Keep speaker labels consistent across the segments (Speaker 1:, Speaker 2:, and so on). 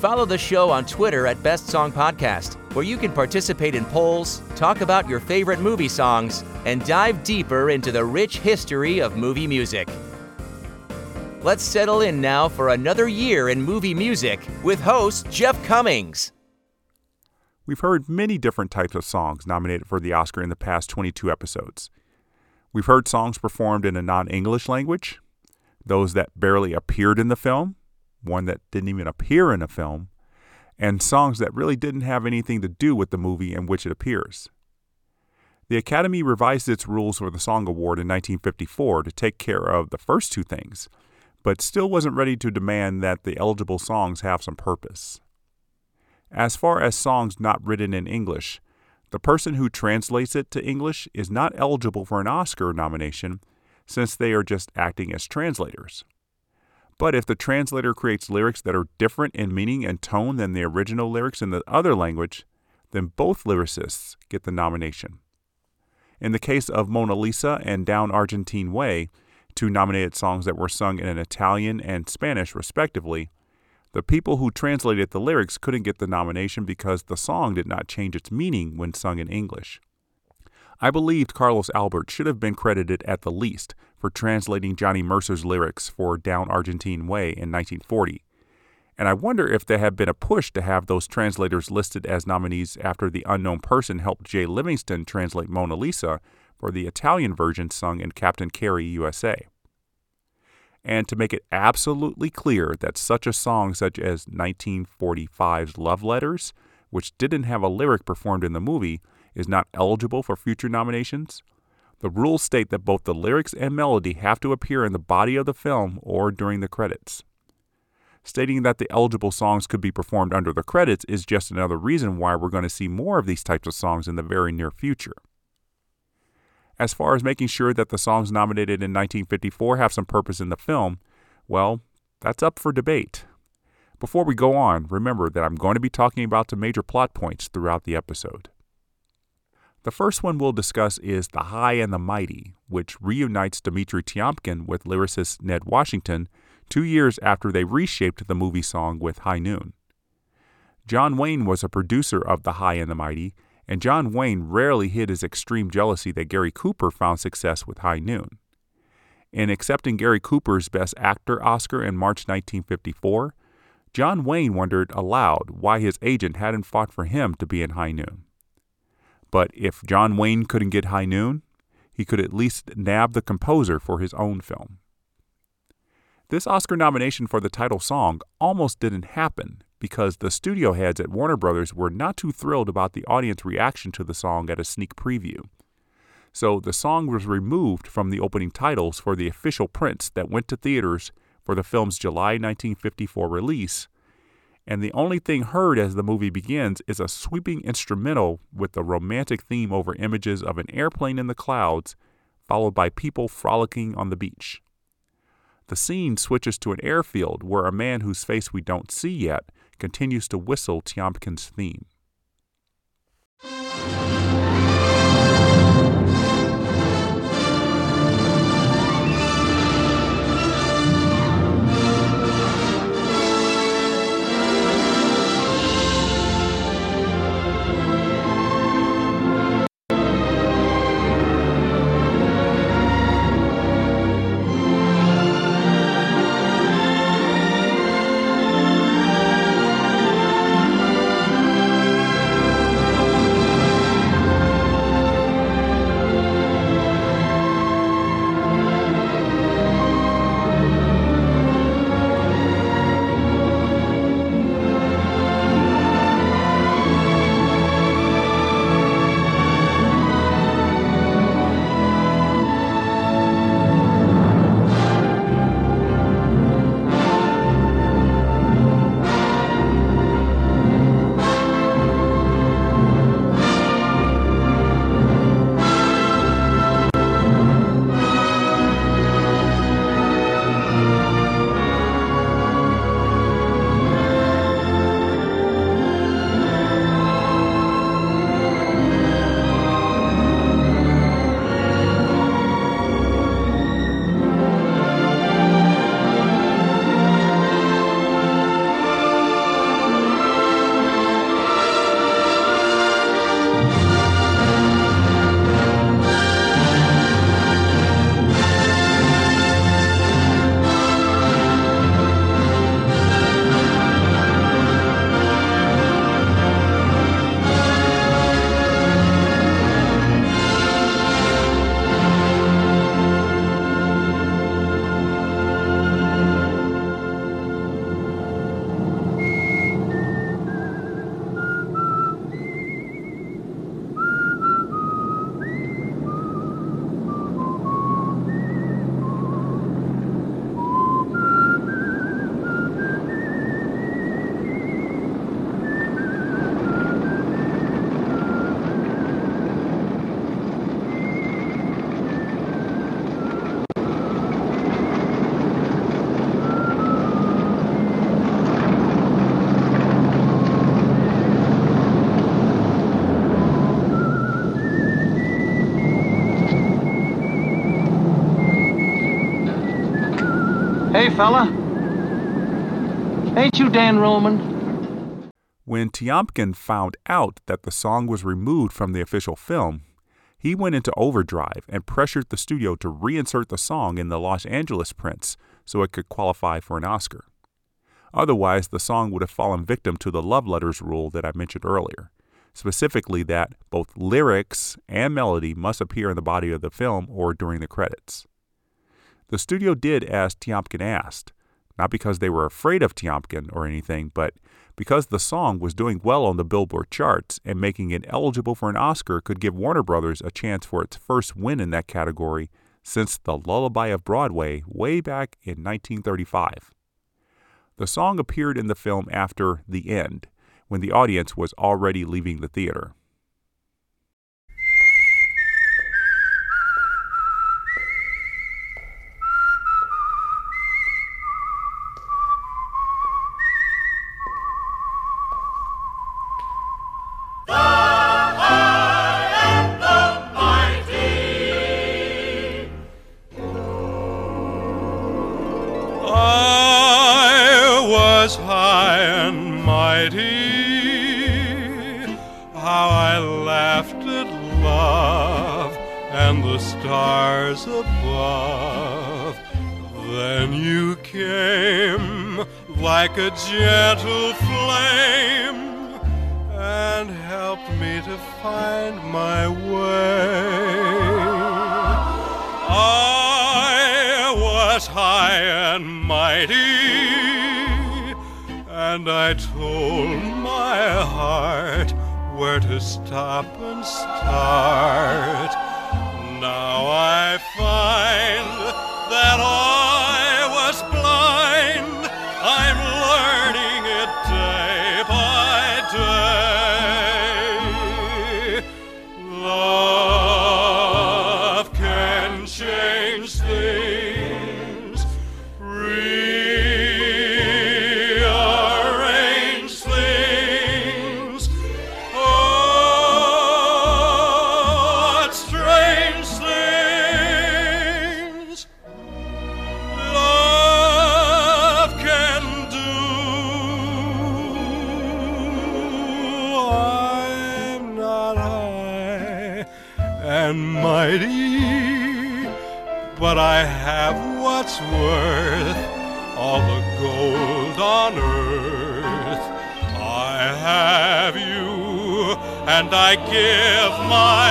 Speaker 1: Follow the show on Twitter at Best Song Podcast, where you can participate in polls, talk about your favorite movie songs, and dive deeper into the rich history of movie music. Let's settle in now for another year in movie music with host Jeff Commings.
Speaker 2: We've heard many different types of songs nominated for the Oscar in the past 22 episodes. We've heard songs performed in a non English language, those that barely appeared in the film, one that didn't even appear in a film, and songs that really didn't have anything to do with the movie in which it appears. The Academy revised its rules for the Song Award in 1954 to take care of the first two things, but still wasn't ready to demand that the eligible songs have some purpose. As far as songs not written in English, the person who translates it to English is not eligible for an Oscar nomination since they are just acting as translators. But if the translator creates lyrics that are different in meaning and tone than the original lyrics in the other language, then both lyricists get the nomination. In the case of Mona Lisa and Down Argentine Way, two nominated songs that were sung in Italian and Spanish respectively, the people who translated the lyrics couldn't get the nomination because the song did not change its meaning when sung in English. I believed Carlos Albert should have been credited at the least for translating Johnny Mercer's lyrics for Down Argentine Way in 1940. And I wonder if there had been a push to have those translators listed as nominees after the unknown person helped Jay Livingston translate Mona Lisa for the Italian version sung in Captain Carey USA. And to make it absolutely clear that such a song such as 1945's Love Letters, which didn't have a lyric performed in the movie, is not eligible for future nominations, the rules state that both the lyrics and melody have to appear in the body of the film or during the credits. Stating that the eligible songs could be performed under the credits is just another reason why we're going to see more of these types of songs in the very near future. As far as making sure that the songs nominated in 1954 have some purpose in the film, well, that's up for debate. Before we go on, remember that I'm going to be talking about the major plot points throughout the episode. The first one we'll discuss is The High and the Mighty, which reunites Dimitri Tiomkin with lyricist Ned Washington two years after they reshaped the movie song with High Noon. John Wayne was a producer of The High and the Mighty, and John Wayne rarely hid his extreme jealousy that Gary Cooper found success with High Noon. In accepting Gary Cooper's Best Actor Oscar in March 1954, John Wayne wondered aloud why his agent hadn't fought for him to be in High Noon. But if John Wayne couldn't get High Noon, he could at least nab the composer for his own film. This Oscar nomination for the title song almost didn't happen because the studio heads at Warner Brothers were not too thrilled about the audience reaction to the song at a sneak preview. So the song was removed from the opening titles for the official prints that went to theaters for the film's July 1954 release and the only thing heard as the movie begins is a sweeping instrumental with the romantic theme over images of an airplane in the clouds, followed by people frolicking on the beach. The scene switches to an airfield where a man whose face we don't see yet continues to whistle Tiomkin's theme.
Speaker 3: Fella. Ain't you Dan Roman?
Speaker 2: When Tiomkin found out that the song was removed from the official film, he went into overdrive and pressured the studio to reinsert the song in the Los Angeles prints so it could qualify for an Oscar. Otherwise, the song would have fallen victim to the love letters rule that I mentioned earlier, specifically that both lyrics and melody must appear in the body of the film or during the credits. The studio did as Tiomkin asked, not because they were afraid of Tiomkin or anything, but because the song was doing well on the Billboard charts and making it eligible for an Oscar could give Warner Brothers a chance for its first win in that category since The Lullaby of Broadway way back in 1935. The song appeared in the film after the end, when the audience was already leaving the theater.
Speaker 4: I give my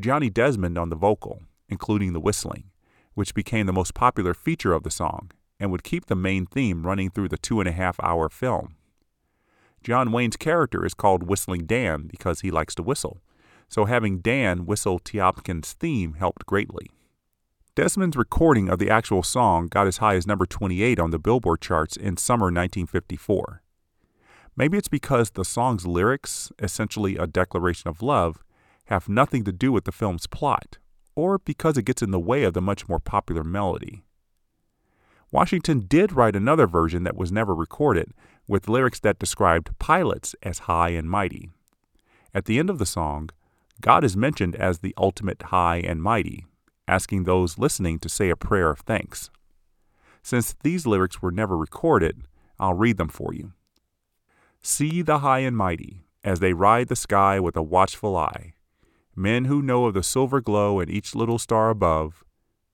Speaker 2: Johnny Desmond on the vocal, including the whistling, which became the most popular feature of the song and would keep the main theme running through the two and a half hour film. John Wayne's character is called Whistling Dan because he likes to whistle, so having Dan whistle Tiomkin's theme helped greatly. Desmond's recording of the actual song got as high as number 28 on the Billboard charts in summer 1954. Maybe it's because the song's lyrics, essentially a declaration of love, have nothing to do with the film's plot, or because it gets in the way of the much more popular melody. Washington did write another version that was never recorded, with lyrics that described pilots as high and mighty. At the end of the song, God is mentioned as the ultimate high and mighty, asking those listening to say a prayer of thanks. Since these lyrics were never recorded, I'll read them for you. See the high and mighty as they ride the sky with a watchful eye. Men who know of the silver glow in each little star above,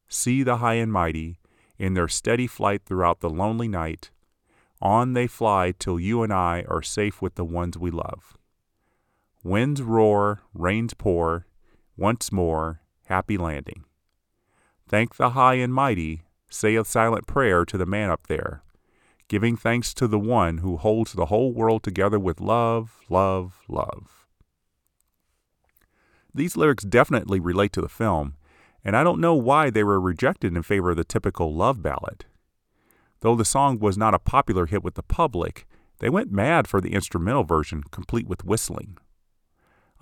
Speaker 2: see the high and mighty in their steady flight throughout the lonely night. On they fly till you and I are safe with the ones we love. Winds roar, rains pour, once more, happy landing. Thank the high and mighty, say a silent prayer to the man up there. giving thanks to the one who holds the whole world together with love, love, love. These lyrics definitely relate to the film, and I don't know why they were rejected in favor of the typical love ballad. Though the song was not a popular hit with the public, they went mad for the instrumental version, complete with whistling.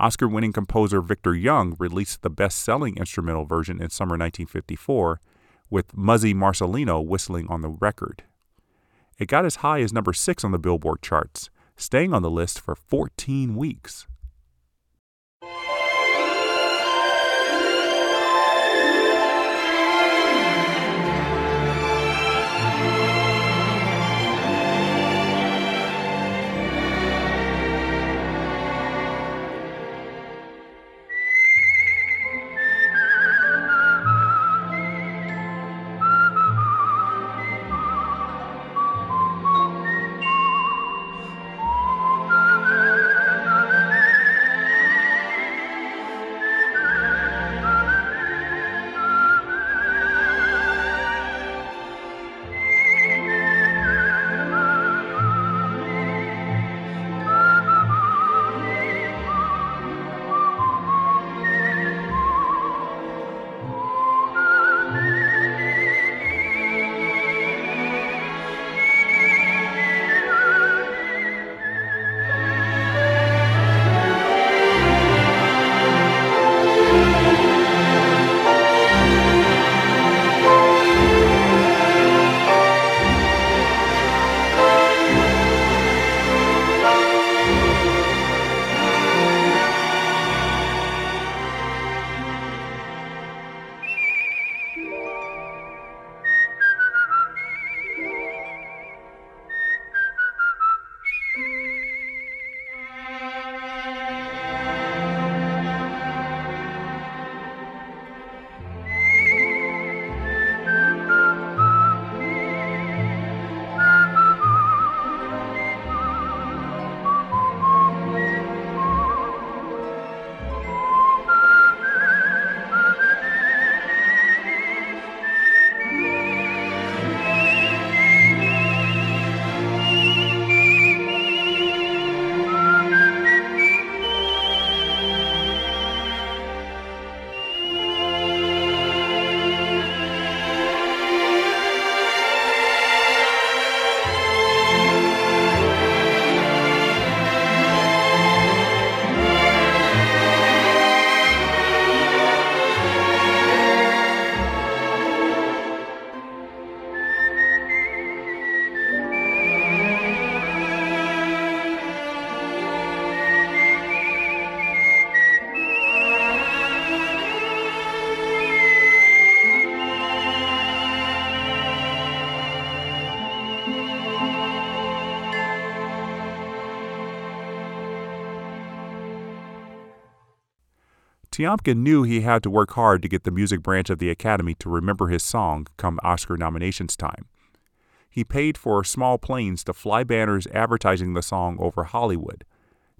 Speaker 2: Oscar winning composer Victor Young released the best selling instrumental version in summer 1954, with Muzzy Marcellino whistling on the record. It got as high as number 6 on the Billboard charts, staying on the list for 14 weeks. Tiomkin knew he had to work hard to get the music branch of the Academy to remember his song come Oscar nominations time. He paid for small planes to fly banners advertising the song over Hollywood.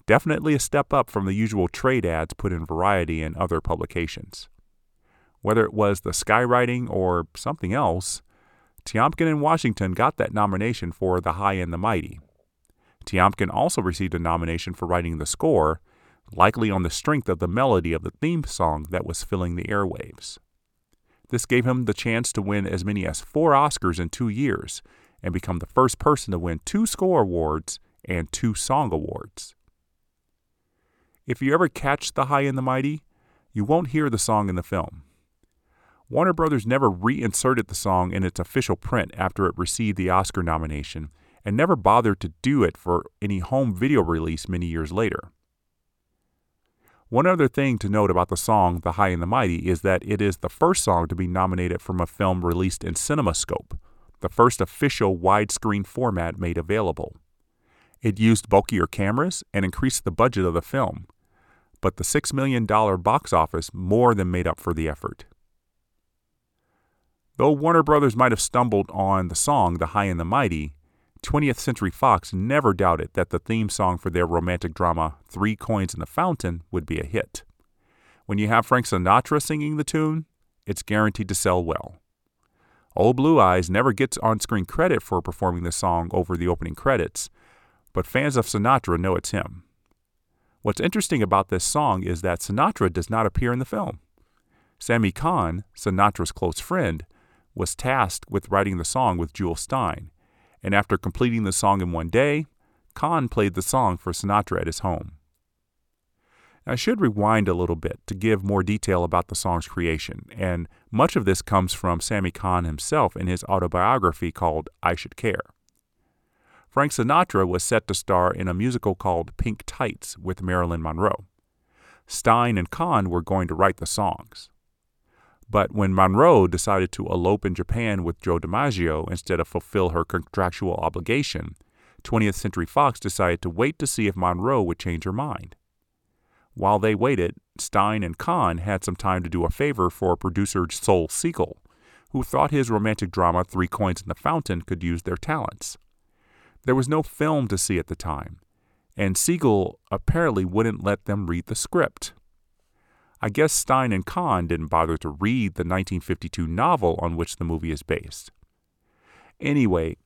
Speaker 2: Definitely a step up from the usual trade ads put in Variety and other publications. Whether it was the skywriting or something else, Tiomkin and Washington got that nomination for The High and the Mighty. Tiomkin also received a nomination for writing the score, likely on the strength of the melody of the theme song that was filling the airwaves. This gave him the chance to win as many as four Oscars in two years and become the first person to win two score awards and two song awards. If you ever catch The High and the Mighty, you won't hear the song in the film. Warner Brothers never reinserted the song in its official print after it received the Oscar nomination and never bothered to do it for any home video release many years later. One other thing to note about the song The High and the Mighty is that it is the first song to be nominated from a film released in CinemaScope, the first official widescreen format made available. It used bulkier cameras and increased the budget of the film, but the $6 million box office more than made up for the effort. Though Warner Brothers might have stumbled on the song The High and the Mighty, 20th Century Fox never doubted that the theme song for their romantic drama Three Coins in the Fountain would be a hit. When you have Frank Sinatra singing the tune, it's guaranteed to sell well. Old Blue Eyes never gets on screen credit for performing the song over the opening credits, but fans of Sinatra know it's him. What's interesting about this song is that Sinatra does not appear in the film. Sammy Cahn, Sinatra's close friend, was tasked with writing the song with Jule Styne, and after completing the song in one day, Cahn played the song for Sinatra at his home. I should rewind a little bit to give more detail about the song's creation, and much of this comes from Sammy Cahn himself in his autobiography called I Should Care. Frank Sinatra was set to star in a musical called Pink Tights with Marilyn Monroe. Styne and Cahn were going to write the songs. But when Monroe decided to elope in Japan with Joe DiMaggio instead of fulfill her contractual obligation, 20th Century Fox decided to wait to see if Monroe would change her mind. While they waited, Styne and Cahn had some time to do a favor for producer Sol Siegel, who thought his romantic drama Three Coins in the Fountain could use their talents. There was no film to see at the time, and Siegel apparently wouldn't let them read the script. I guess Styne and Cahn didn't bother to read the 1952 novel on which the movie is based. Anyway,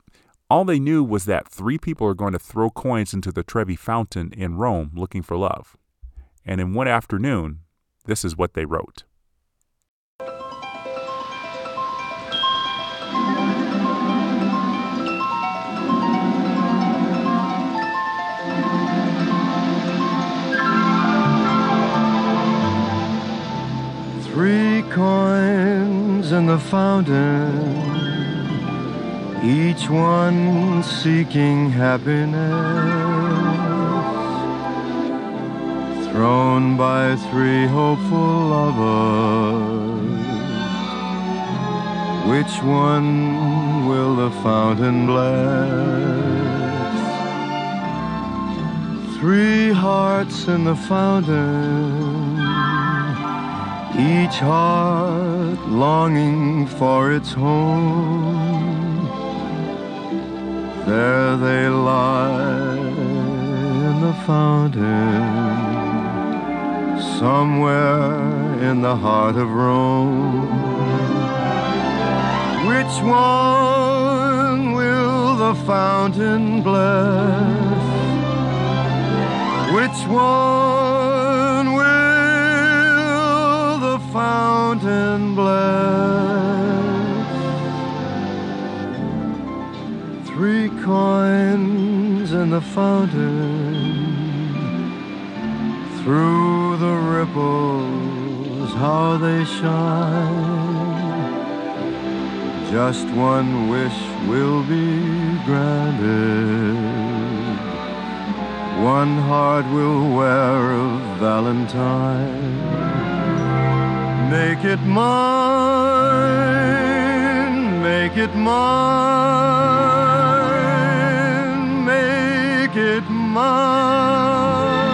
Speaker 2: all they knew was that three people are going to throw coins into the Trevi Fountain in Rome looking for love. And in one afternoon, this is what they wrote.
Speaker 5: Three coins in the fountain, each one seeking happiness. Thrown by three hopeful lovers. Which one will the fountain bless? Three hearts in the fountain each heart longing for its home. There they lie in the fountain, somewhere in the heart of Rome. Which one will the fountain bless? Which one fountain bless. Three coins in the fountain, through the ripples, how they shine. Just one wish will be granted. One heart will wear a valentine. Make it mine, make it mine, make it mine.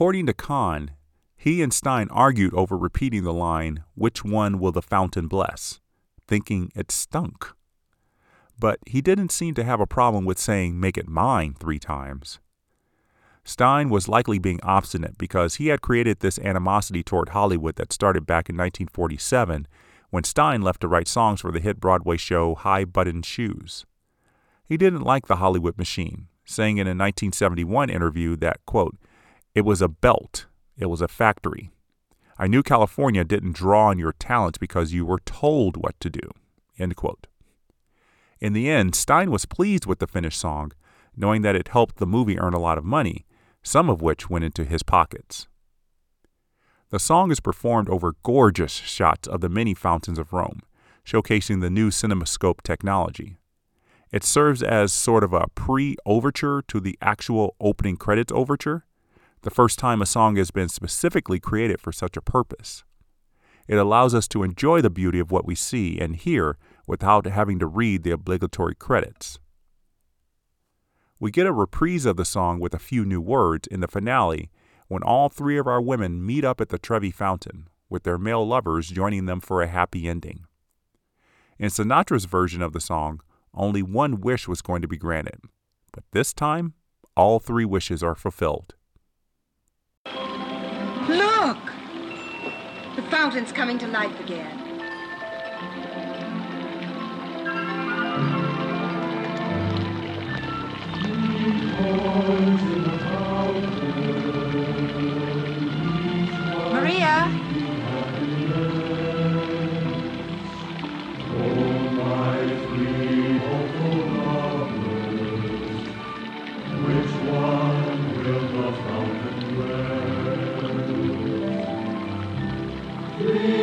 Speaker 2: According to Cahn, he and Styne argued over repeating the line, Which one will the fountain bless? thinking it stunk. But he didn't seem to have a problem with saying, Make it mine, three times. Styne was likely being obstinate because he had created this animosity toward Hollywood that started back in 1947 when Styne left to write songs for the hit Broadway show High Button Shoes. He didn't like the Hollywood machine, saying in a 1971 interview that, quote, it was a belt, it was a factory. I knew California didn't draw on your talents because you were told what to do, end quote. In the end, Styne was pleased with the finished song, knowing that it helped the movie earn a lot of money, some of which went into his pockets. The song is performed over gorgeous shots of the many fountains of Rome, showcasing the new cinemascope technology. It serves as sort of a pre overture to the actual opening credits overture, the first time a song has been specifically created for such a purpose. It allows us to enjoy the beauty of what we see and hear without having to read the obligatory credits. We get a reprise of the song with a few new words in the finale when all three of our women meet up at the Trevi Fountain, with their male lovers joining them for a happy ending. In Sinatra's version of the song, only one wish was going to be granted, but this time, all three wishes are fulfilled.
Speaker 6: The fountain's coming to life again. Maria! Georgia!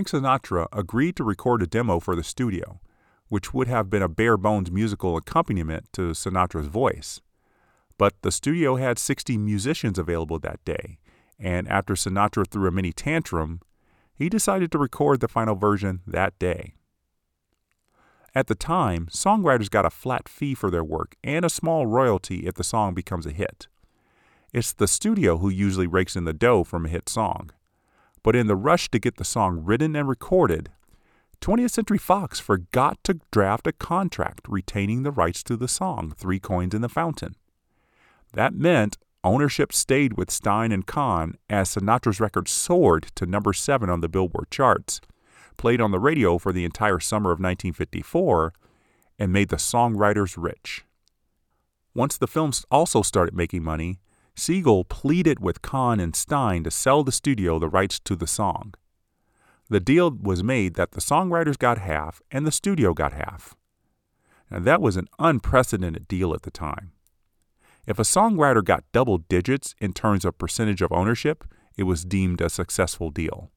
Speaker 2: Frank Sinatra agreed to record a demo for the studio, which would have been a bare bones musical accompaniment to Sinatra's voice. But the studio had 60 musicians available that day, and after Sinatra threw a mini tantrum, he decided to record the final version that day. At the time, songwriters got a flat fee for their work and a small royalty if the song becomes a hit. It's the studio who usually rakes in the dough from a hit song. But in the rush to get the song written and recorded, 20th Century Fox forgot to draft a contract retaining the rights to the song Three Coins in the Fountain. That meant ownership stayed with Styne and Cahn as Sinatra's record soared to number 7 on the Billboard charts, played on the radio for the entire summer of 1954, and made the songwriters rich. Once the films also started making money, Siegel pleaded with Cahn and Styne to sell the studio the rights to the song. The deal was made that the songwriters got half and the studio got half. Now, that was an unprecedented deal at the time. If a songwriter got double digits in terms of percentage of ownership, it was deemed a successful deal.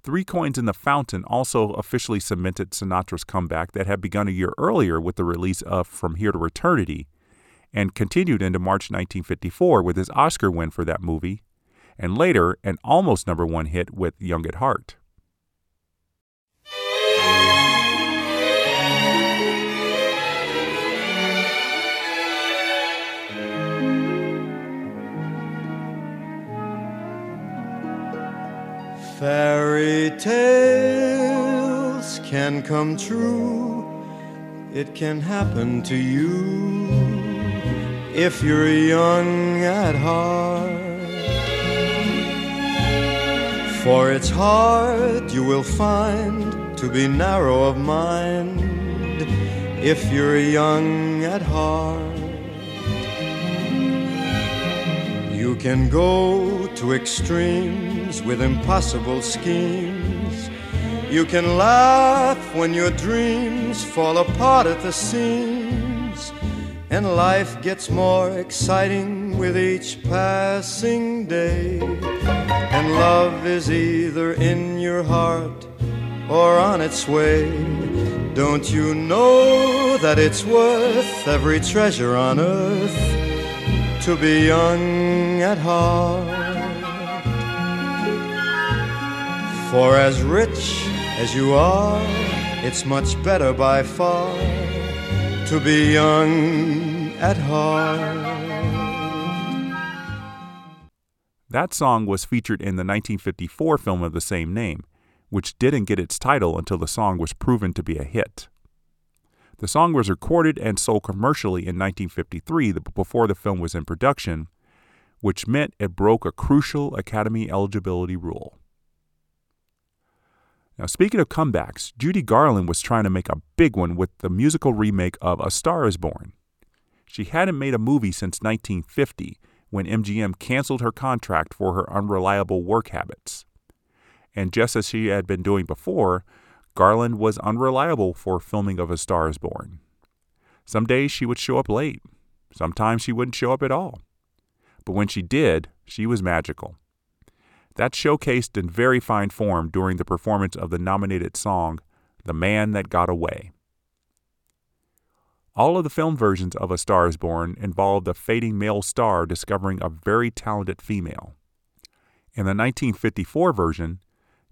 Speaker 2: Three Coins in the Fountain also officially cemented Sinatra's comeback that had begun a year earlier with the release of From Here to Eternity and continued into March 1954 with his Oscar win for that movie, and later an almost number one hit with Young at Heart.
Speaker 5: Fairy tales can come true. It can happen to you if you're young at heart. For it's hard, you will find, to be narrow of mind if you're young at heart. You can go to extremes with impossible schemes. You can laugh when your dreams fall apart at the seams. And life gets more exciting with each passing day. And love is either in your heart or on its way. Don't you know that it's worth every treasure on earth to be young at heart? For as rich as you are, it's much better by far to be young at heart.
Speaker 2: That song was featured in the 1954 film of the same name, which didn't get its title until the song was proven to be a hit. The song was recorded and sold commercially in 1953 before the film was in production, which meant it broke a crucial Academy eligibility rule. Now, speaking of comebacks, Judy Garland was trying to make a big one with the musical remake of A Star is Born. She hadn't made a movie since 1950 when MGM canceled her contract for her unreliable work habits. And just as she had been doing before, Garland was unreliable for filming of A Star is Born. Some days she would show up late, sometimes she wouldn't show up at all. But when she did, she was magical. That showcased in very fine form during the performance of the nominated song, The Man That Got Away. All of the film versions of A Star is Born involved a fading male star discovering a very talented female. In the 1954 version,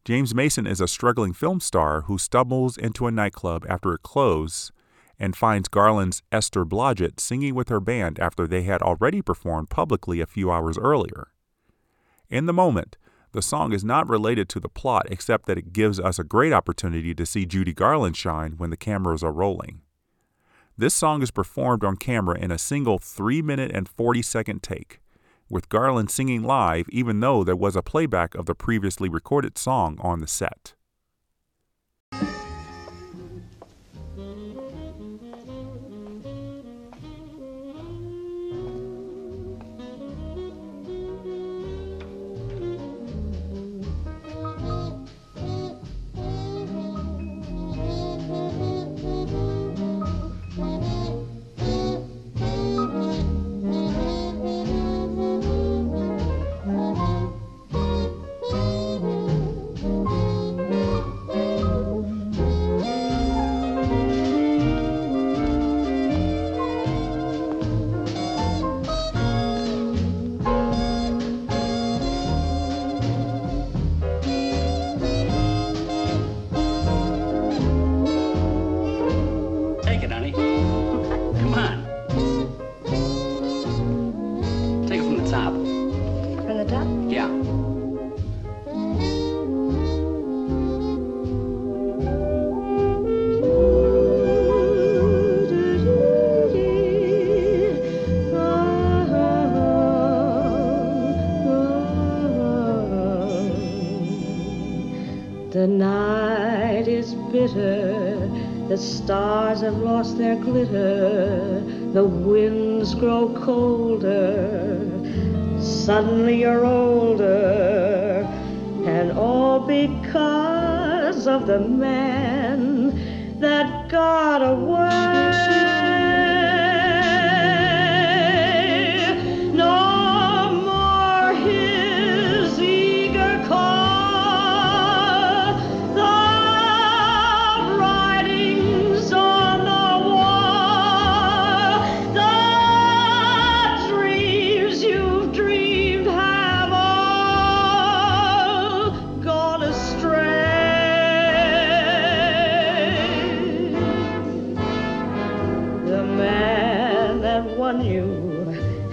Speaker 2: James Mason is a struggling film star who stumbles into a nightclub after it closes and finds Garland's Esther Blodgett singing with her band after they had already performed publicly a few hours earlier. In the moment, the song is not related to the plot except that it gives us a great opportunity to see Judy Garland shine when the cameras are rolling. This song is performed on camera in a single 3 minute and 40 second take, with Garland singing live even though there was a playback of the previously recorded song on the set.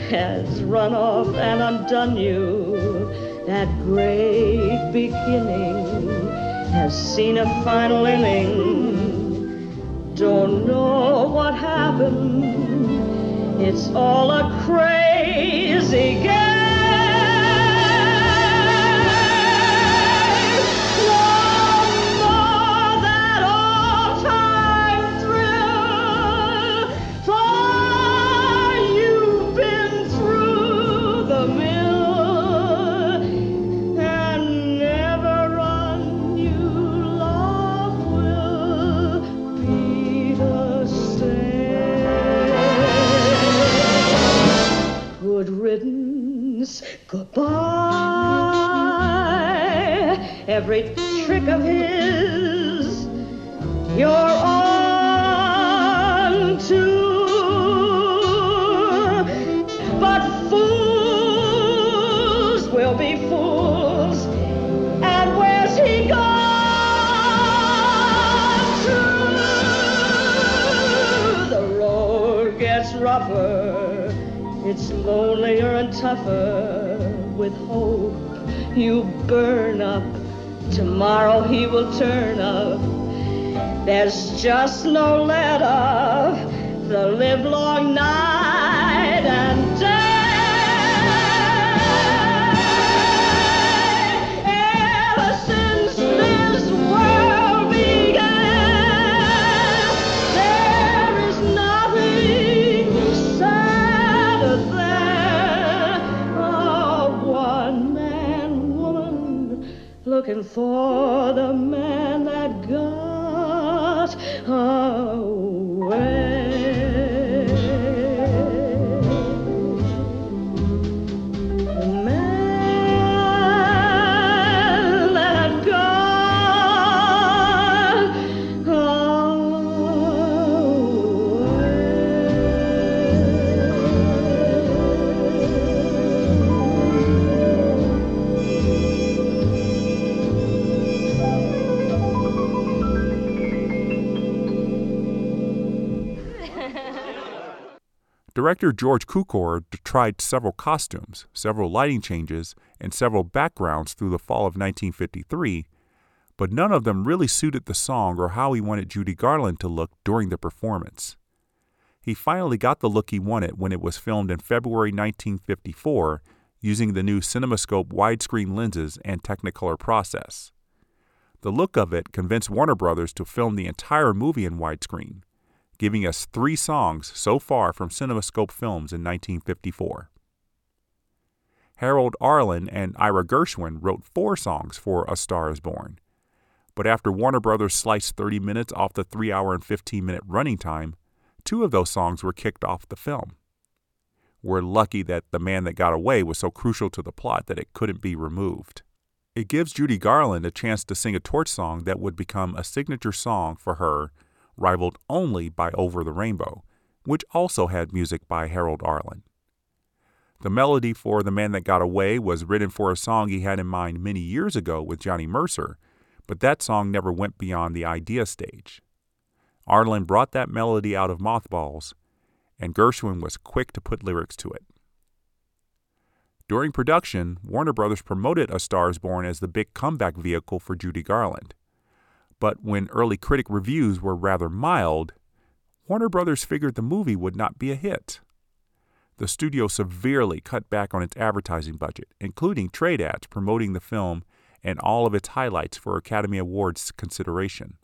Speaker 7: Has run off and undone you. That great beginning has seen a final inning. Don't know what happened. It's all a crazy game. by every trick of his. You're on to. But fools will be fools. And where's he gone? It's lonelier and tougher with hope. You burn up, tomorrow he will turn up. There's just no let up the livelong night looking for the man that got
Speaker 2: Director George Cukor tried several costumes, several lighting changes, and several backgrounds through the fall of 1953, but none of them really suited the song or how he wanted Judy Garland to look during the performance. He finally got the look he wanted when it was filmed in February 1954 using the new CinemaScope widescreen lenses and Technicolor process. The look of it convinced Warner Brothers to film the entire movie in widescreen, giving us three songs so far from CinemaScope films in 1954. Harold Arlen and Ira Gershwin wrote four songs for A Star is Born, but after Warner Brothers sliced 30 minutes off the 3 hour and 15 minute running time, two of those songs were kicked off the film. We're lucky that The Man That Got Away was so crucial to the plot that it couldn't be removed. It gives Judy Garland a chance to sing a torch song that would become a signature song for her rivaled only by Over the Rainbow, which also had music by Harold Arlen. The melody for The Man That Got Away was written for a song he had in mind many years ago with Johnny Mercer, but that song never went beyond the idea stage. Arlen brought that melody out of mothballs, and Gershwin was quick to put lyrics to it. During production, Warner Brothers promoted A Star is Born as the big comeback vehicle for Judy Garland but when early critic reviews were rather mild, Warner Brothers figured the movie would not be a hit. The studio severely cut back on its advertising budget, including trade ads promoting the film and all of its highlights for Academy Awards consideration.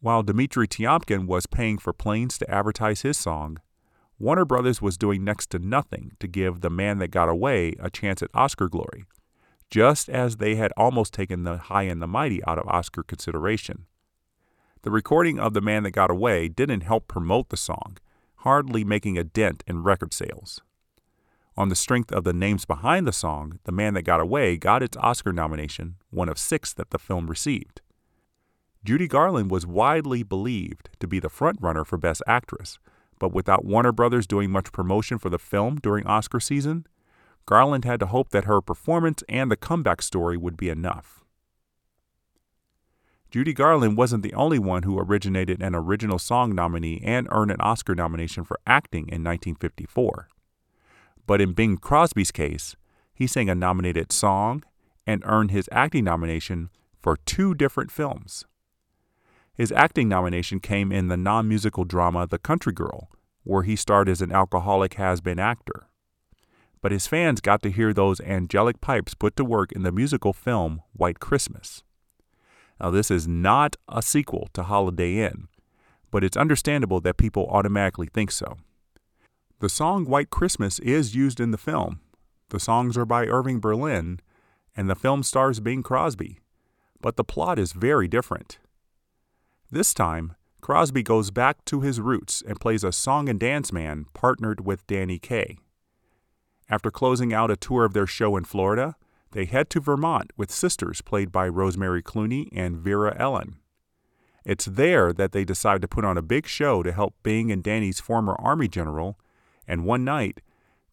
Speaker 2: While Dimitri Tiomkin was paying for planes to advertise his song, Warner Brothers was doing next to nothing to give The Man That Got Away a chance at Oscar glory just as they had almost taken the high and the mighty out of Oscar consideration. The recording of The Man That Got Away didn't help promote the song, hardly making a dent in record sales. On the strength of the names behind the song, The Man That Got Away got its Oscar nomination, one of six that the film received. Judy Garland was widely believed to be the frontrunner for Best Actress, but without Warner Brothers doing much promotion for the film during Oscar season, Garland had to hope that her performance and the comeback story would be enough. Judy Garland wasn't the only one who originated an original song nominee and earned an Oscar nomination for acting in 1954. But in Bing Crosby's case, he sang a nominated song and earned his acting nomination for two different films. His acting nomination came in the non musical drama The Country Girl, where he starred as an alcoholic has been actor but his fans got to hear those angelic pipes put to work in the musical film White Christmas. Now, this is not a sequel to Holiday Inn, but it's understandable that people automatically think so. The song White Christmas is used in the film. The songs are by Irving Berlin, and the film stars Bing Crosby, but the plot is very different. This time, Crosby goes back to his roots and plays a song and dance man partnered with Danny Kaye. After closing out a tour of their show in Florida, they head to Vermont with sisters played by Rosemary Clooney and Vera Ellen. It's there that they decide to put on a big show to help Bing and Danny's former Army general, and one night,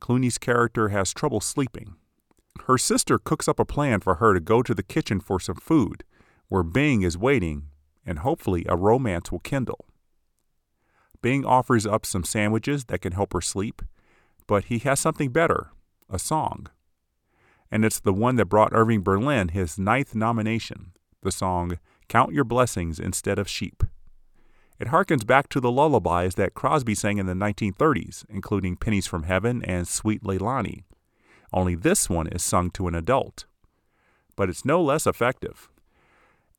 Speaker 2: Clooney's character has trouble sleeping. Her sister cooks up a plan for her to go to the kitchen for some food, where Bing is waiting, and hopefully a romance will kindle. Bing offers up some sandwiches that can help her sleep, but he has something better a song. And it's the one that brought Irving Berlin his ninth nomination the song Count Your Blessings Instead of Sheep. It harkens back to the lullabies that Crosby sang in the 1930s, including Pennies from Heaven and Sweet Leilani. Only this one is sung to an adult. But it's no less effective.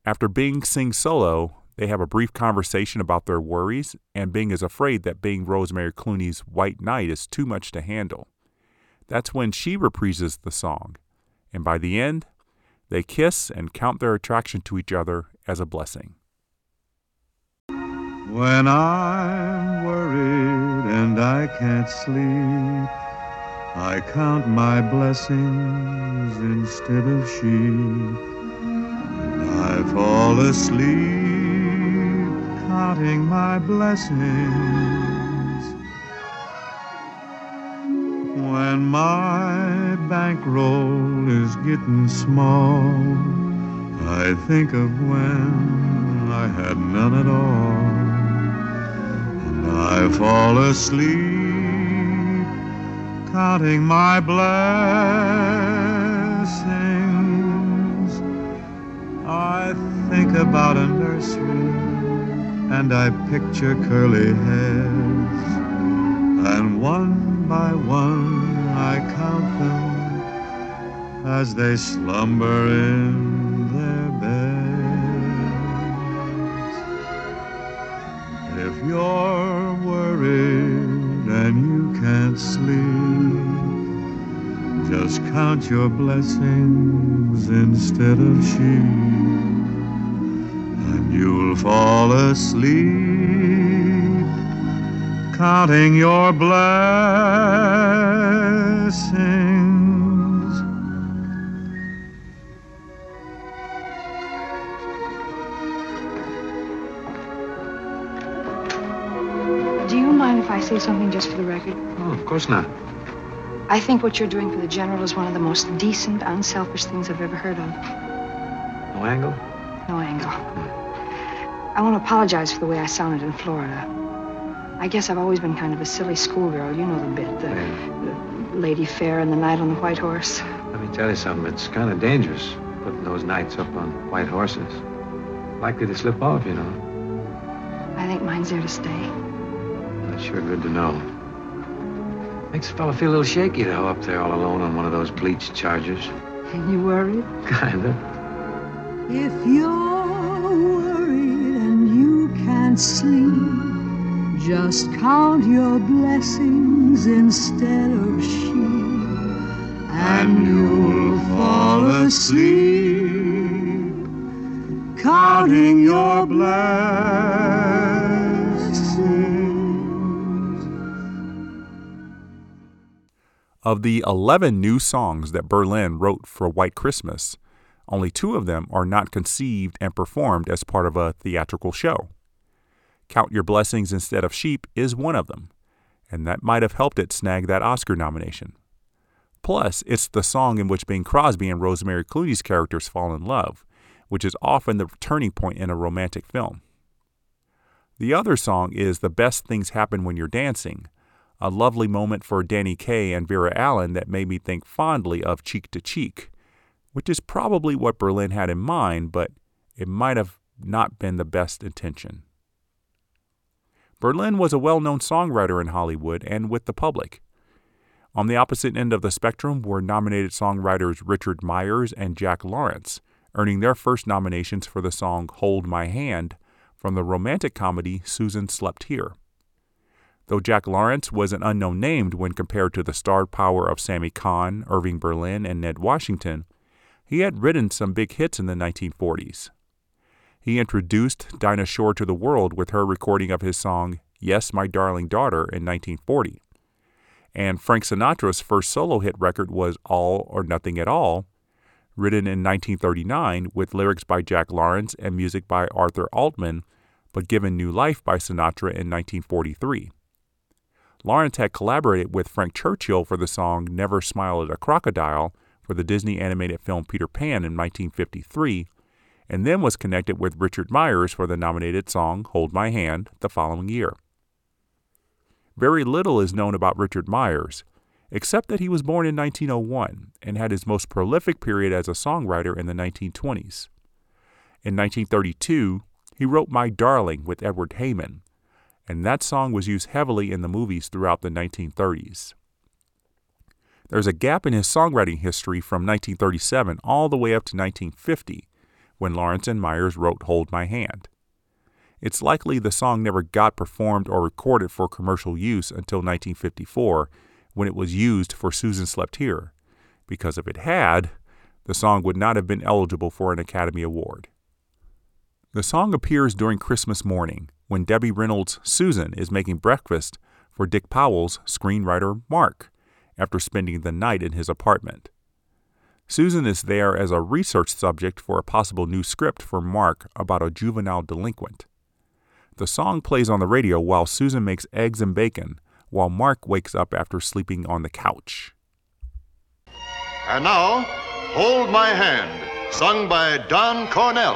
Speaker 2: After Bing sings solo, they have a brief conversation about their worries, and Bing is afraid that being Rosemary Clooney's White Knight is too much to handle. That's when she reprises the song, and by the end, they kiss and count their attraction to each other as a blessing.
Speaker 8: When I'm worried and I can't sleep, I count my blessings instead of sheep. I fall asleep counting my blessings. When my bankroll is getting small, I think of when I had none at all. And I fall asleep counting my blessings. I think about a nursery and I picture curly hairs. And one by one I count them as they slumber in their beds. If you're worried and you can't sleep, just count your blessings instead of sheep, and you'll fall asleep counting your blessings.
Speaker 6: Do you mind if I say something just for the record?
Speaker 9: Oh, of course not.
Speaker 6: I think what you're doing for the general is one of the most decent, unselfish things I've ever heard of.
Speaker 9: No angle?
Speaker 6: No angle. Hmm. I want to apologize for the way I sounded in Florida. I guess I've always been kind of a silly schoolgirl. You know the bit. The, the Lady Fair and the Knight on the White Horse.
Speaker 9: Let me tell you something. It's kind of dangerous putting those knights up on white horses. Likely to slip off, you know.
Speaker 6: I think mine's there to stay.
Speaker 9: That's sure good to know. Makes a fellow feel a little shaky, though, up there all alone on one of those bleached chargers.
Speaker 6: And you worried?
Speaker 9: Kinda.
Speaker 7: If you're worried and can't sleep, just count your blessings instead of sheep, and you'll fall asleep counting your blessings.
Speaker 2: Of the 11 new songs that Berlin wrote for White Christmas, only two of them are not conceived and performed as part of a theatrical show. Count Your Blessings Instead of Sheep is one of them, and that might have helped it snag that Oscar nomination. Plus, it's the song in which Bing Crosby and Rosemary Clooney's characters fall in love, which is often the turning point in a romantic film. The other song is The Best Things Happen When You're Dancing, a lovely moment for Danny Kaye and Vera Ellen that made me think fondly of Cheek to Cheek, which is probably what Berlin had in mind, but it might have not been the best intention. Berlin was a well known songwriter in Hollywood and with the public. On the opposite end of the spectrum were nominated songwriters Richard Myers and Jack Lawrence, earning their first nominations for the song Hold My Hand from the romantic comedy Susan Slept Here. Though Jack Lawrence was an unknown name when compared to the star power of Sammy Cahn, Irving Berlin, and Ned Washington, he had written some big hits in the 1940s. He introduced Dinah Shore to the world with her recording of his song Yes, My Darling Daughter in 1940. And Frank Sinatra's first solo hit record was All or Nothing at All, written in 1939 with lyrics by Jack Lawrence and music by Arthur Altman, but given new life by Sinatra in 1943. Lawrence had collaborated with Frank Churchill for the song Never Smile at a Crocodile for the Disney animated film Peter Pan in 1953, and then was connected with Richard Myers for the nominated song Hold My Hand the following year. Very little is known about Richard Myers, except that he was born in 1901 and had his most prolific period as a songwriter in the 1920s. In 1932, he wrote My Darling with Edward Heyman, and that song was used heavily in the movies throughout the 1930s. There's a gap in his songwriting history from 1937 all the way up to 1950, when Lawrence and Myers wrote Hold My Hand. It's likely the song never got performed or recorded for commercial use until 1954, when it was used for Susan Slept Here, because if it had, the song would not have been eligible for an Academy Award. The song appears during Christmas morning when Debbie Reynolds' Susan is making breakfast for Dick Powell's screenwriter Mark after spending the night in his apartment. Susan is there as a research subject for a possible new script for Mark about a juvenile delinquent. The song plays on the radio while Susan makes eggs and bacon, while Mark wakes up after sleeping on the couch.
Speaker 10: And now, Hold My Hand, sung by Don Cornell.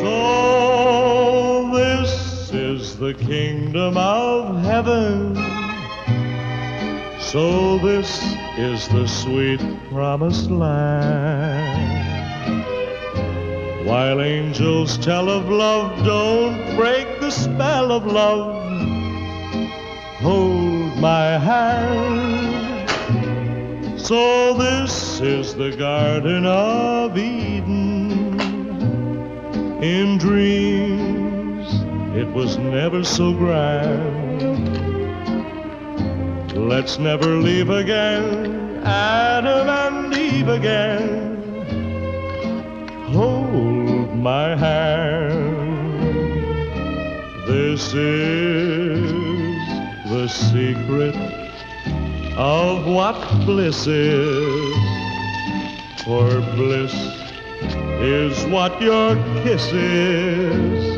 Speaker 4: So this is the kingdom of heaven. So this is the sweet promised land. While angels tell of love, don't break the spell of love. Hold my hand. So this is the Garden of Eden. In dreams, it was never so grand. Let's never leave again, Adam and Eve again. Hold my hand. This is the secret of what bliss is. For bliss is what your kiss is.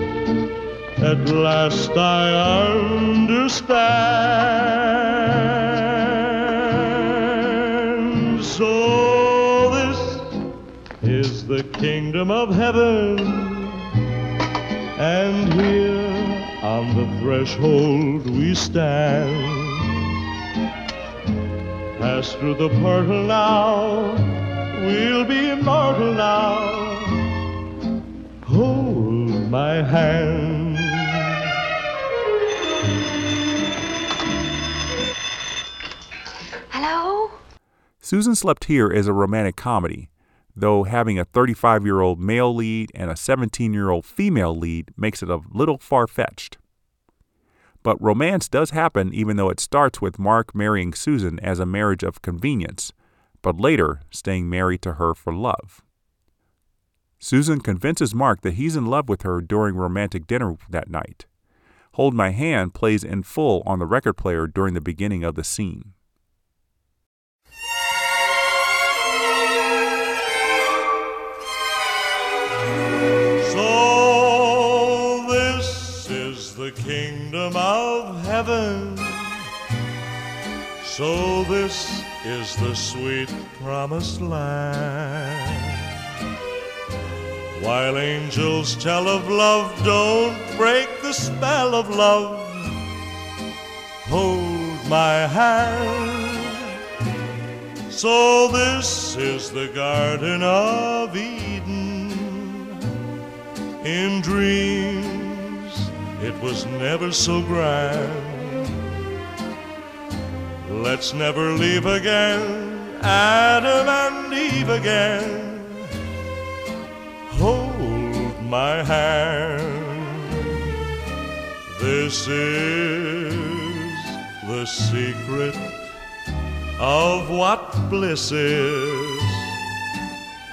Speaker 4: At last I understand. The kingdom of heaven. And here on the threshold we stand. Pass through the portal now, we'll be immortal now. Hold my hand.
Speaker 6: Hello?
Speaker 2: Susan Slept Here is a romantic comedy, though having a 35 year old male lead and a 17 year old female lead makes it a little far fetched. But romance does happen even though it starts with Mark marrying Susan as a marriage of convenience, but later staying married to her for love. Susan convinces Mark that he's in love with her during romantic dinner that night. Hold My Hand plays in full on the record player during the beginning of the scene.
Speaker 4: This is the sweet promised land. While angels tell of love, don't break the spell of love. Hold my hand. So this is the Garden of Eden. In dreams, it was never so grand. Let's never leave again, Adam and Eve again. Hold my hand. This is the secret of what bliss is.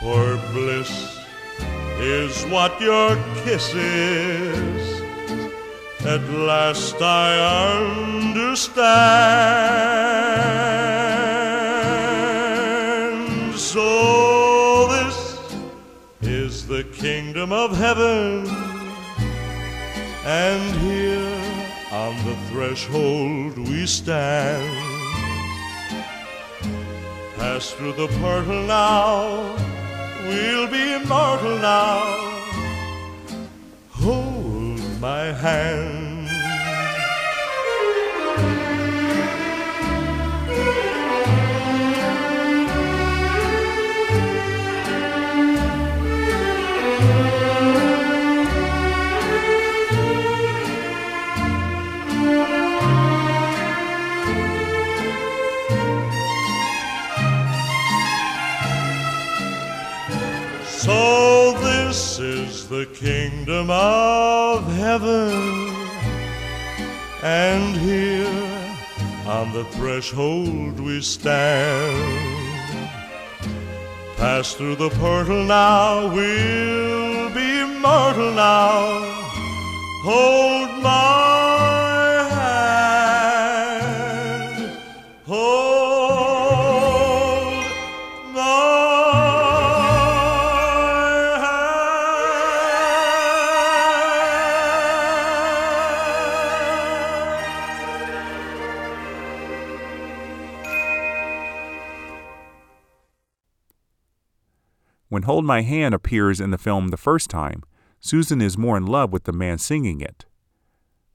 Speaker 4: For bliss is what your kiss is. At last I understand. So this is the kingdom of heaven, and here on the threshold we stand. Pass through the portal now, we'll be immortal now. Hold my hand. So this is the kingdom of and here on the threshold we stand. Pass through the portal now, we'll be mortal now. Hold
Speaker 2: When Hold My Hand appears in the film the first time, Susan is more in love with the man singing it.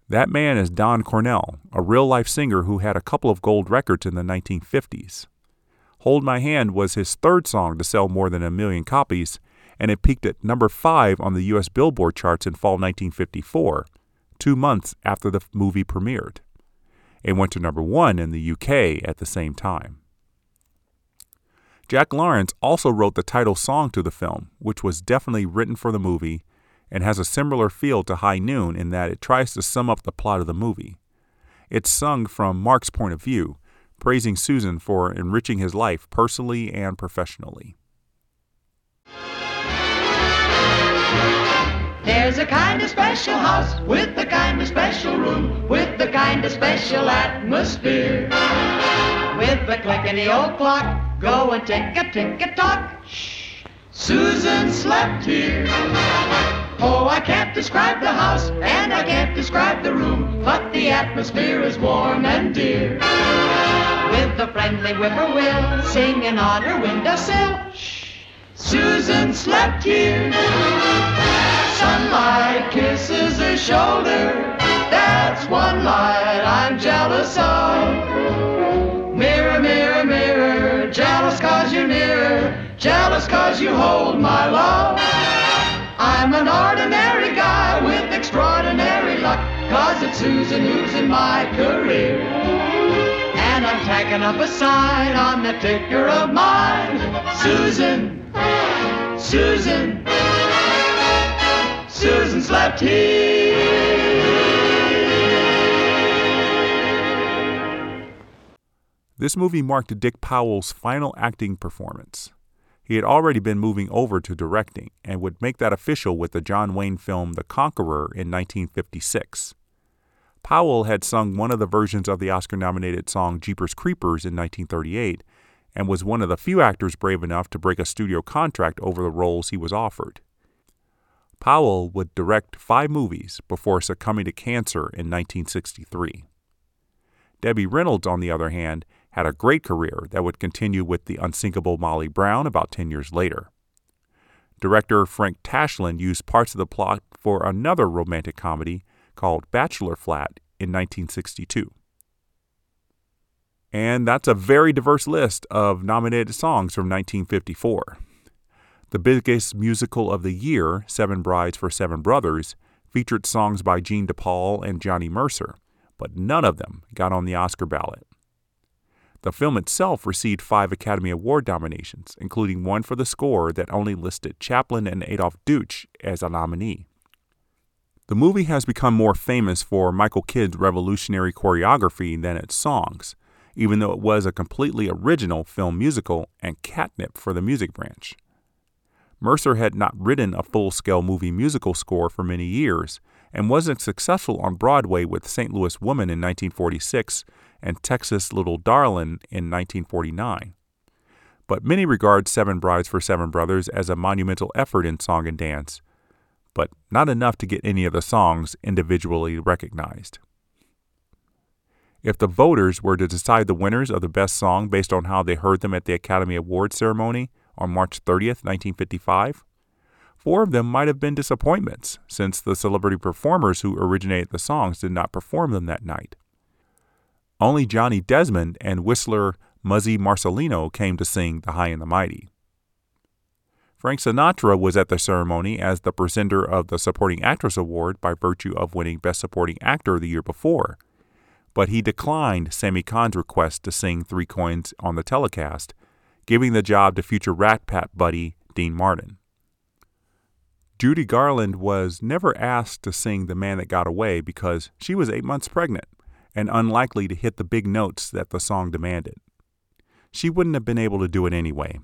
Speaker 2: That man is Don Cornell, a real life singer who had a couple of gold records in the 1950s. Hold My Hand was his third song to sell more than a million copies, and it peaked at number five on the U.S. Billboard charts in fall 1954, two months after the movie premiered. It went to number one in the UK at the same time. Jack Lawrence also wrote the title song to the film, which was definitely written for the movie and has a similar feel to High Noon in that it tries to sum up the plot of the movie. It's sung from Mark's point of view, praising Susan for enriching his life personally and professionally.
Speaker 11: There's a kind of special house with a kind of special room with a kind of special atmosphere. With a clickety old clock, go and tick a tick a tock. Shh, Susan slept here. Oh, I can't describe the house and I can't describe the room, but the atmosphere is warm and dear. With the friendly whippoorwill singing on her windowsill. Shh, Susan slept here. Sunlight kisses her shoulder. That's one light I'm jealous of. Jealous cause you hold my love. I'm an ordinary guy with extraordinary luck, cause it's Susan who's in my career. And I'm tacking up a sign on the ticker of mine. Susan, Susan, Susan slept here.
Speaker 2: This movie marked Dick Powell's final acting performance. He had already been moving over to directing and would make that official with the John Wayne film The Conqueror in 1956. Powell had sung one of the versions of the Oscar nominated song Jeepers Creepers in 1938 and was one of the few actors brave enough to break a studio contract over the roles he was offered. Powell would direct five movies before succumbing to cancer in 1963. Debbie Reynolds, on the other hand, had a great career that would continue with the unsinkable Molly Brown about 10 years later. Director Frank Tashlin used parts of the plot for another romantic comedy called Bachelor Flat in 1962. And that's a very diverse list of nominated songs from 1954. The biggest musical of the year, Seven Brides for Seven Brothers, featured songs by Gene DePaul and Johnny Mercer, but none of them got on the Oscar ballot. The film itself received five Academy Award nominations, including one for the score that only listed Chaplin and Adolph Deutsch as a nominee. The movie has become more famous for Michael Kidd's revolutionary choreography than its songs, even though it was a completely original film musical and catnip for the music branch. Mercer had not written a full scale movie musical score for many years and wasn't successful on Broadway with St. Louis Woman in 1946 and Texas Little Darlin' in 1949. but many regard Seven Brides for Seven Brothers as a monumental effort in song and dance, but not enough to get any of the songs individually recognized. If the voters were to decide the winners of the best song based on how they heard them at the Academy Awards ceremony on March 30th, 1955, four of them might have been disappointments, since the celebrity performers who originated the songs did not perform them that night. Only Johnny Desmond and whistler Muzzy Marcellino came to sing The High and the Mighty. Frank Sinatra was at the ceremony as the presenter of the Supporting Actress Award by virtue of winning Best Supporting Actor the year before, but he declined Sammy Cahn's request to sing Three Coins on the telecast, giving the job to future Rat Pack buddy Dean Martin. Judy Garland was never asked to sing The Man That Got Away because she was eight months pregnant and unlikely to hit the big notes that the song demanded. She wouldn't have been able to do it anyway.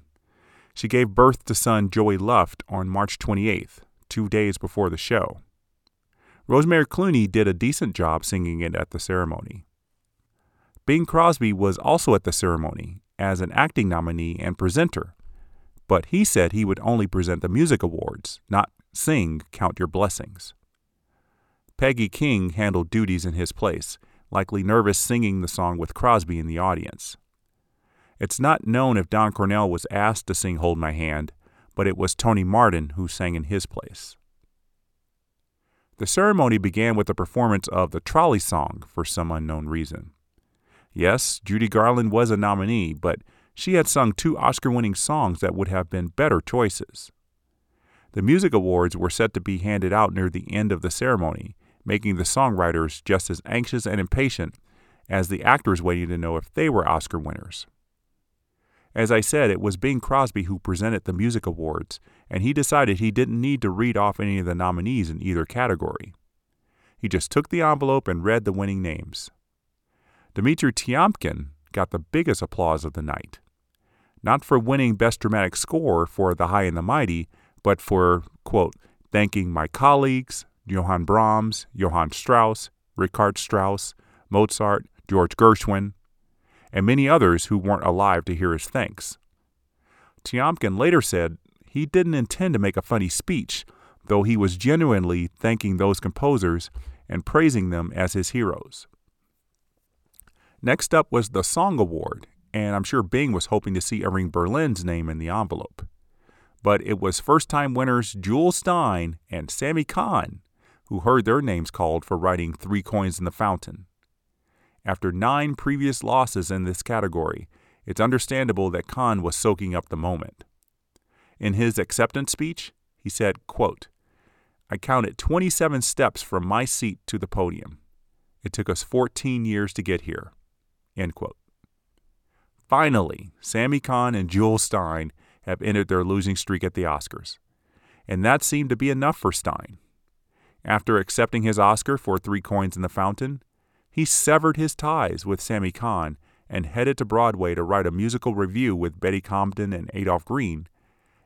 Speaker 2: She gave birth to son Joey Luft on March 28th, two days before the show. Rosemary Clooney did a decent job singing it at the ceremony. Bing Crosby was also at the ceremony as an acting nominee and presenter, but he said he would only present the music awards, not sing Count Your Blessings. Peggy King handled duties in his place, likely nervous singing the song with Crosby in the audience. It's not known if Don Cornell was asked to sing Hold My Hand, but it was Tony Martin who sang in his place. The ceremony began with a performance of the Trolley Song for some unknown reason. Yes, Judy Garland was a nominee, but she had sung two Oscar winning songs that would have been better choices. The music awards were set to be handed out near the end of the ceremony, making the songwriters just as anxious and impatient as the actors waiting to know if they were Oscar winners. As I said, it was Bing Crosby who presented the music awards, and he decided he didn't need to read off any of the nominees in either category. He just took the envelope and read the winning names. Dimitri Tiomkin got the biggest applause of the night. Not for winning Best Dramatic Score for The High and the Mighty, but for, quote, thanking my colleagues, Johann Brahms, Johann Strauss, Richard Strauss, Mozart, George Gershwin, and many others who weren't alive to hear his thanks. Tiomkin later said he didn't intend to make a funny speech, though he was genuinely thanking those composers and praising them as his heroes. Next up was the Song Award, and I'm sure Bing was hoping to see Irving Berlin's name in the envelope. But it was first time winners Jules Styne and Sammy Cahn who heard their names called for writing Three Coins in the Fountain. After nine previous losses in this category, it's understandable that Cahn was soaking up the moment. In his acceptance speech, he said, quote, I counted 27 steps from my seat to the podium. It took us 14 years to get here. End quote. Finally, Sammy Cahn and Jules Styne have ended their losing streak at the Oscars. And that seemed to be enough for Styne. After accepting his Oscar for Three Coins in the Fountain, he severed his ties with Sammy Cahn and headed to Broadway to write a musical revue with Betty Comden and Adolph Green,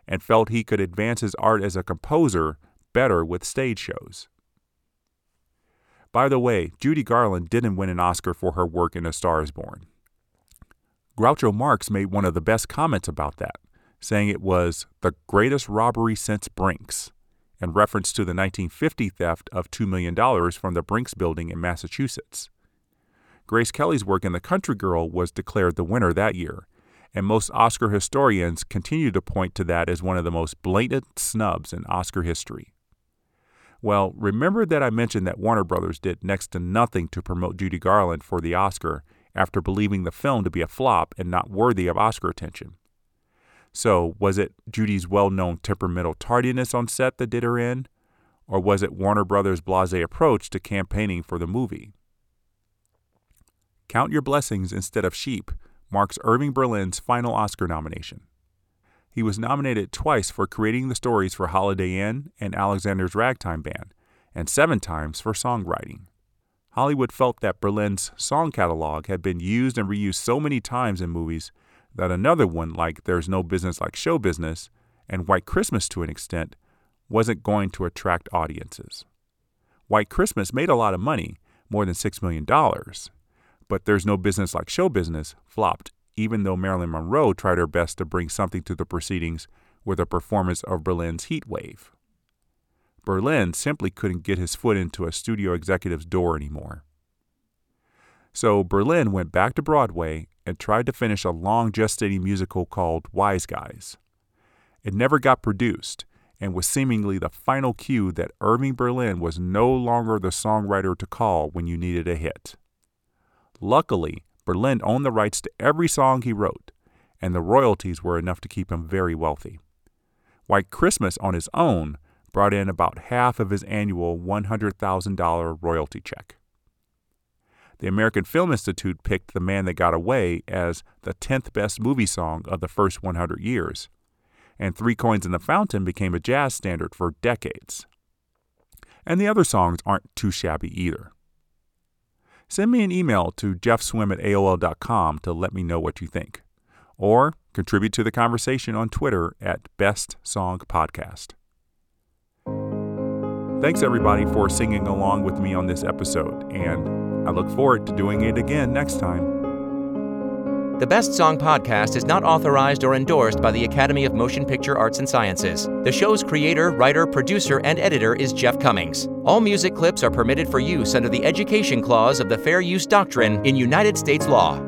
Speaker 2: and felt he could advance his art as a composer better with stage shows. By the way, Judy Garland didn't win an Oscar for her work in A Star is Born. Groucho Marx made one of the best comments about that, saying it was the greatest robbery since Brinks in reference to the 1950 theft of $2 million from the Brinks building in Massachusetts. Grace Kelly's work in The Country Girl was declared the winner that year, and most Oscar historians continue to point to that as one of the most blatant snubs in Oscar history. Well, remember that I mentioned that Warner Brothers did next to nothing to promote Judy Garland for the Oscar after believing the film to be a flop and not worthy of Oscar attention. So, was it Judy's well known temperamental tardiness on set that did her in? Or was it Warner Brothers' blase approach to campaigning for the movie? Count Your Blessings Instead of Sheep marks Irving Berlin's final Oscar nomination. He was nominated twice for creating the stories for Holiday Inn and Alexander's Ragtime Band, and seven times for songwriting. Hollywood felt that Berlin's song catalog had been used and reused so many times in movies that another one, like There's No Business Like Show Business and White Christmas to an extent, wasn't going to attract audiences. White Christmas made a lot of money, more than $6 million, but There's No Business Like Show Business flopped even though Marilyn Monroe tried her best to bring something to the proceedings with a performance of Berlin's Heat Wave. Berlin simply couldn't get his foot into a studio executive's door anymore. So Berlin went back to Broadway and tried to finish a long gestating musical called Wise Guys. It never got produced and was seemingly the final cue that Irving Berlin was no longer the songwriter to call when you needed a hit. Luckily, Berlin owned the rights to every song he wrote, and the royalties were enough to keep him very wealthy. White Christmas on his own brought in about half of his annual $100,000 royalty check. The American Film Institute picked The Man That Got Away as the 10th best movie song of the first 100 years, and Three Coins in the Fountain became a jazz standard for decades. And the other songs aren't too shabby either. Send me an email to jeffswim at AOL.com to let me know what you think, or contribute to the conversation on Twitter at Best Song Podcast. Thanks everybody for singing along with me on this episode, and I look forward to doing it again next time.
Speaker 1: The Best Song podcast is not authorized or endorsed by the Academy of Motion Picture Arts and Sciences. The show's creator, writer, producer, and editor is Jeff Commings. All music clips are permitted for use under the Education Clause of the Fair Use Doctrine in United States law.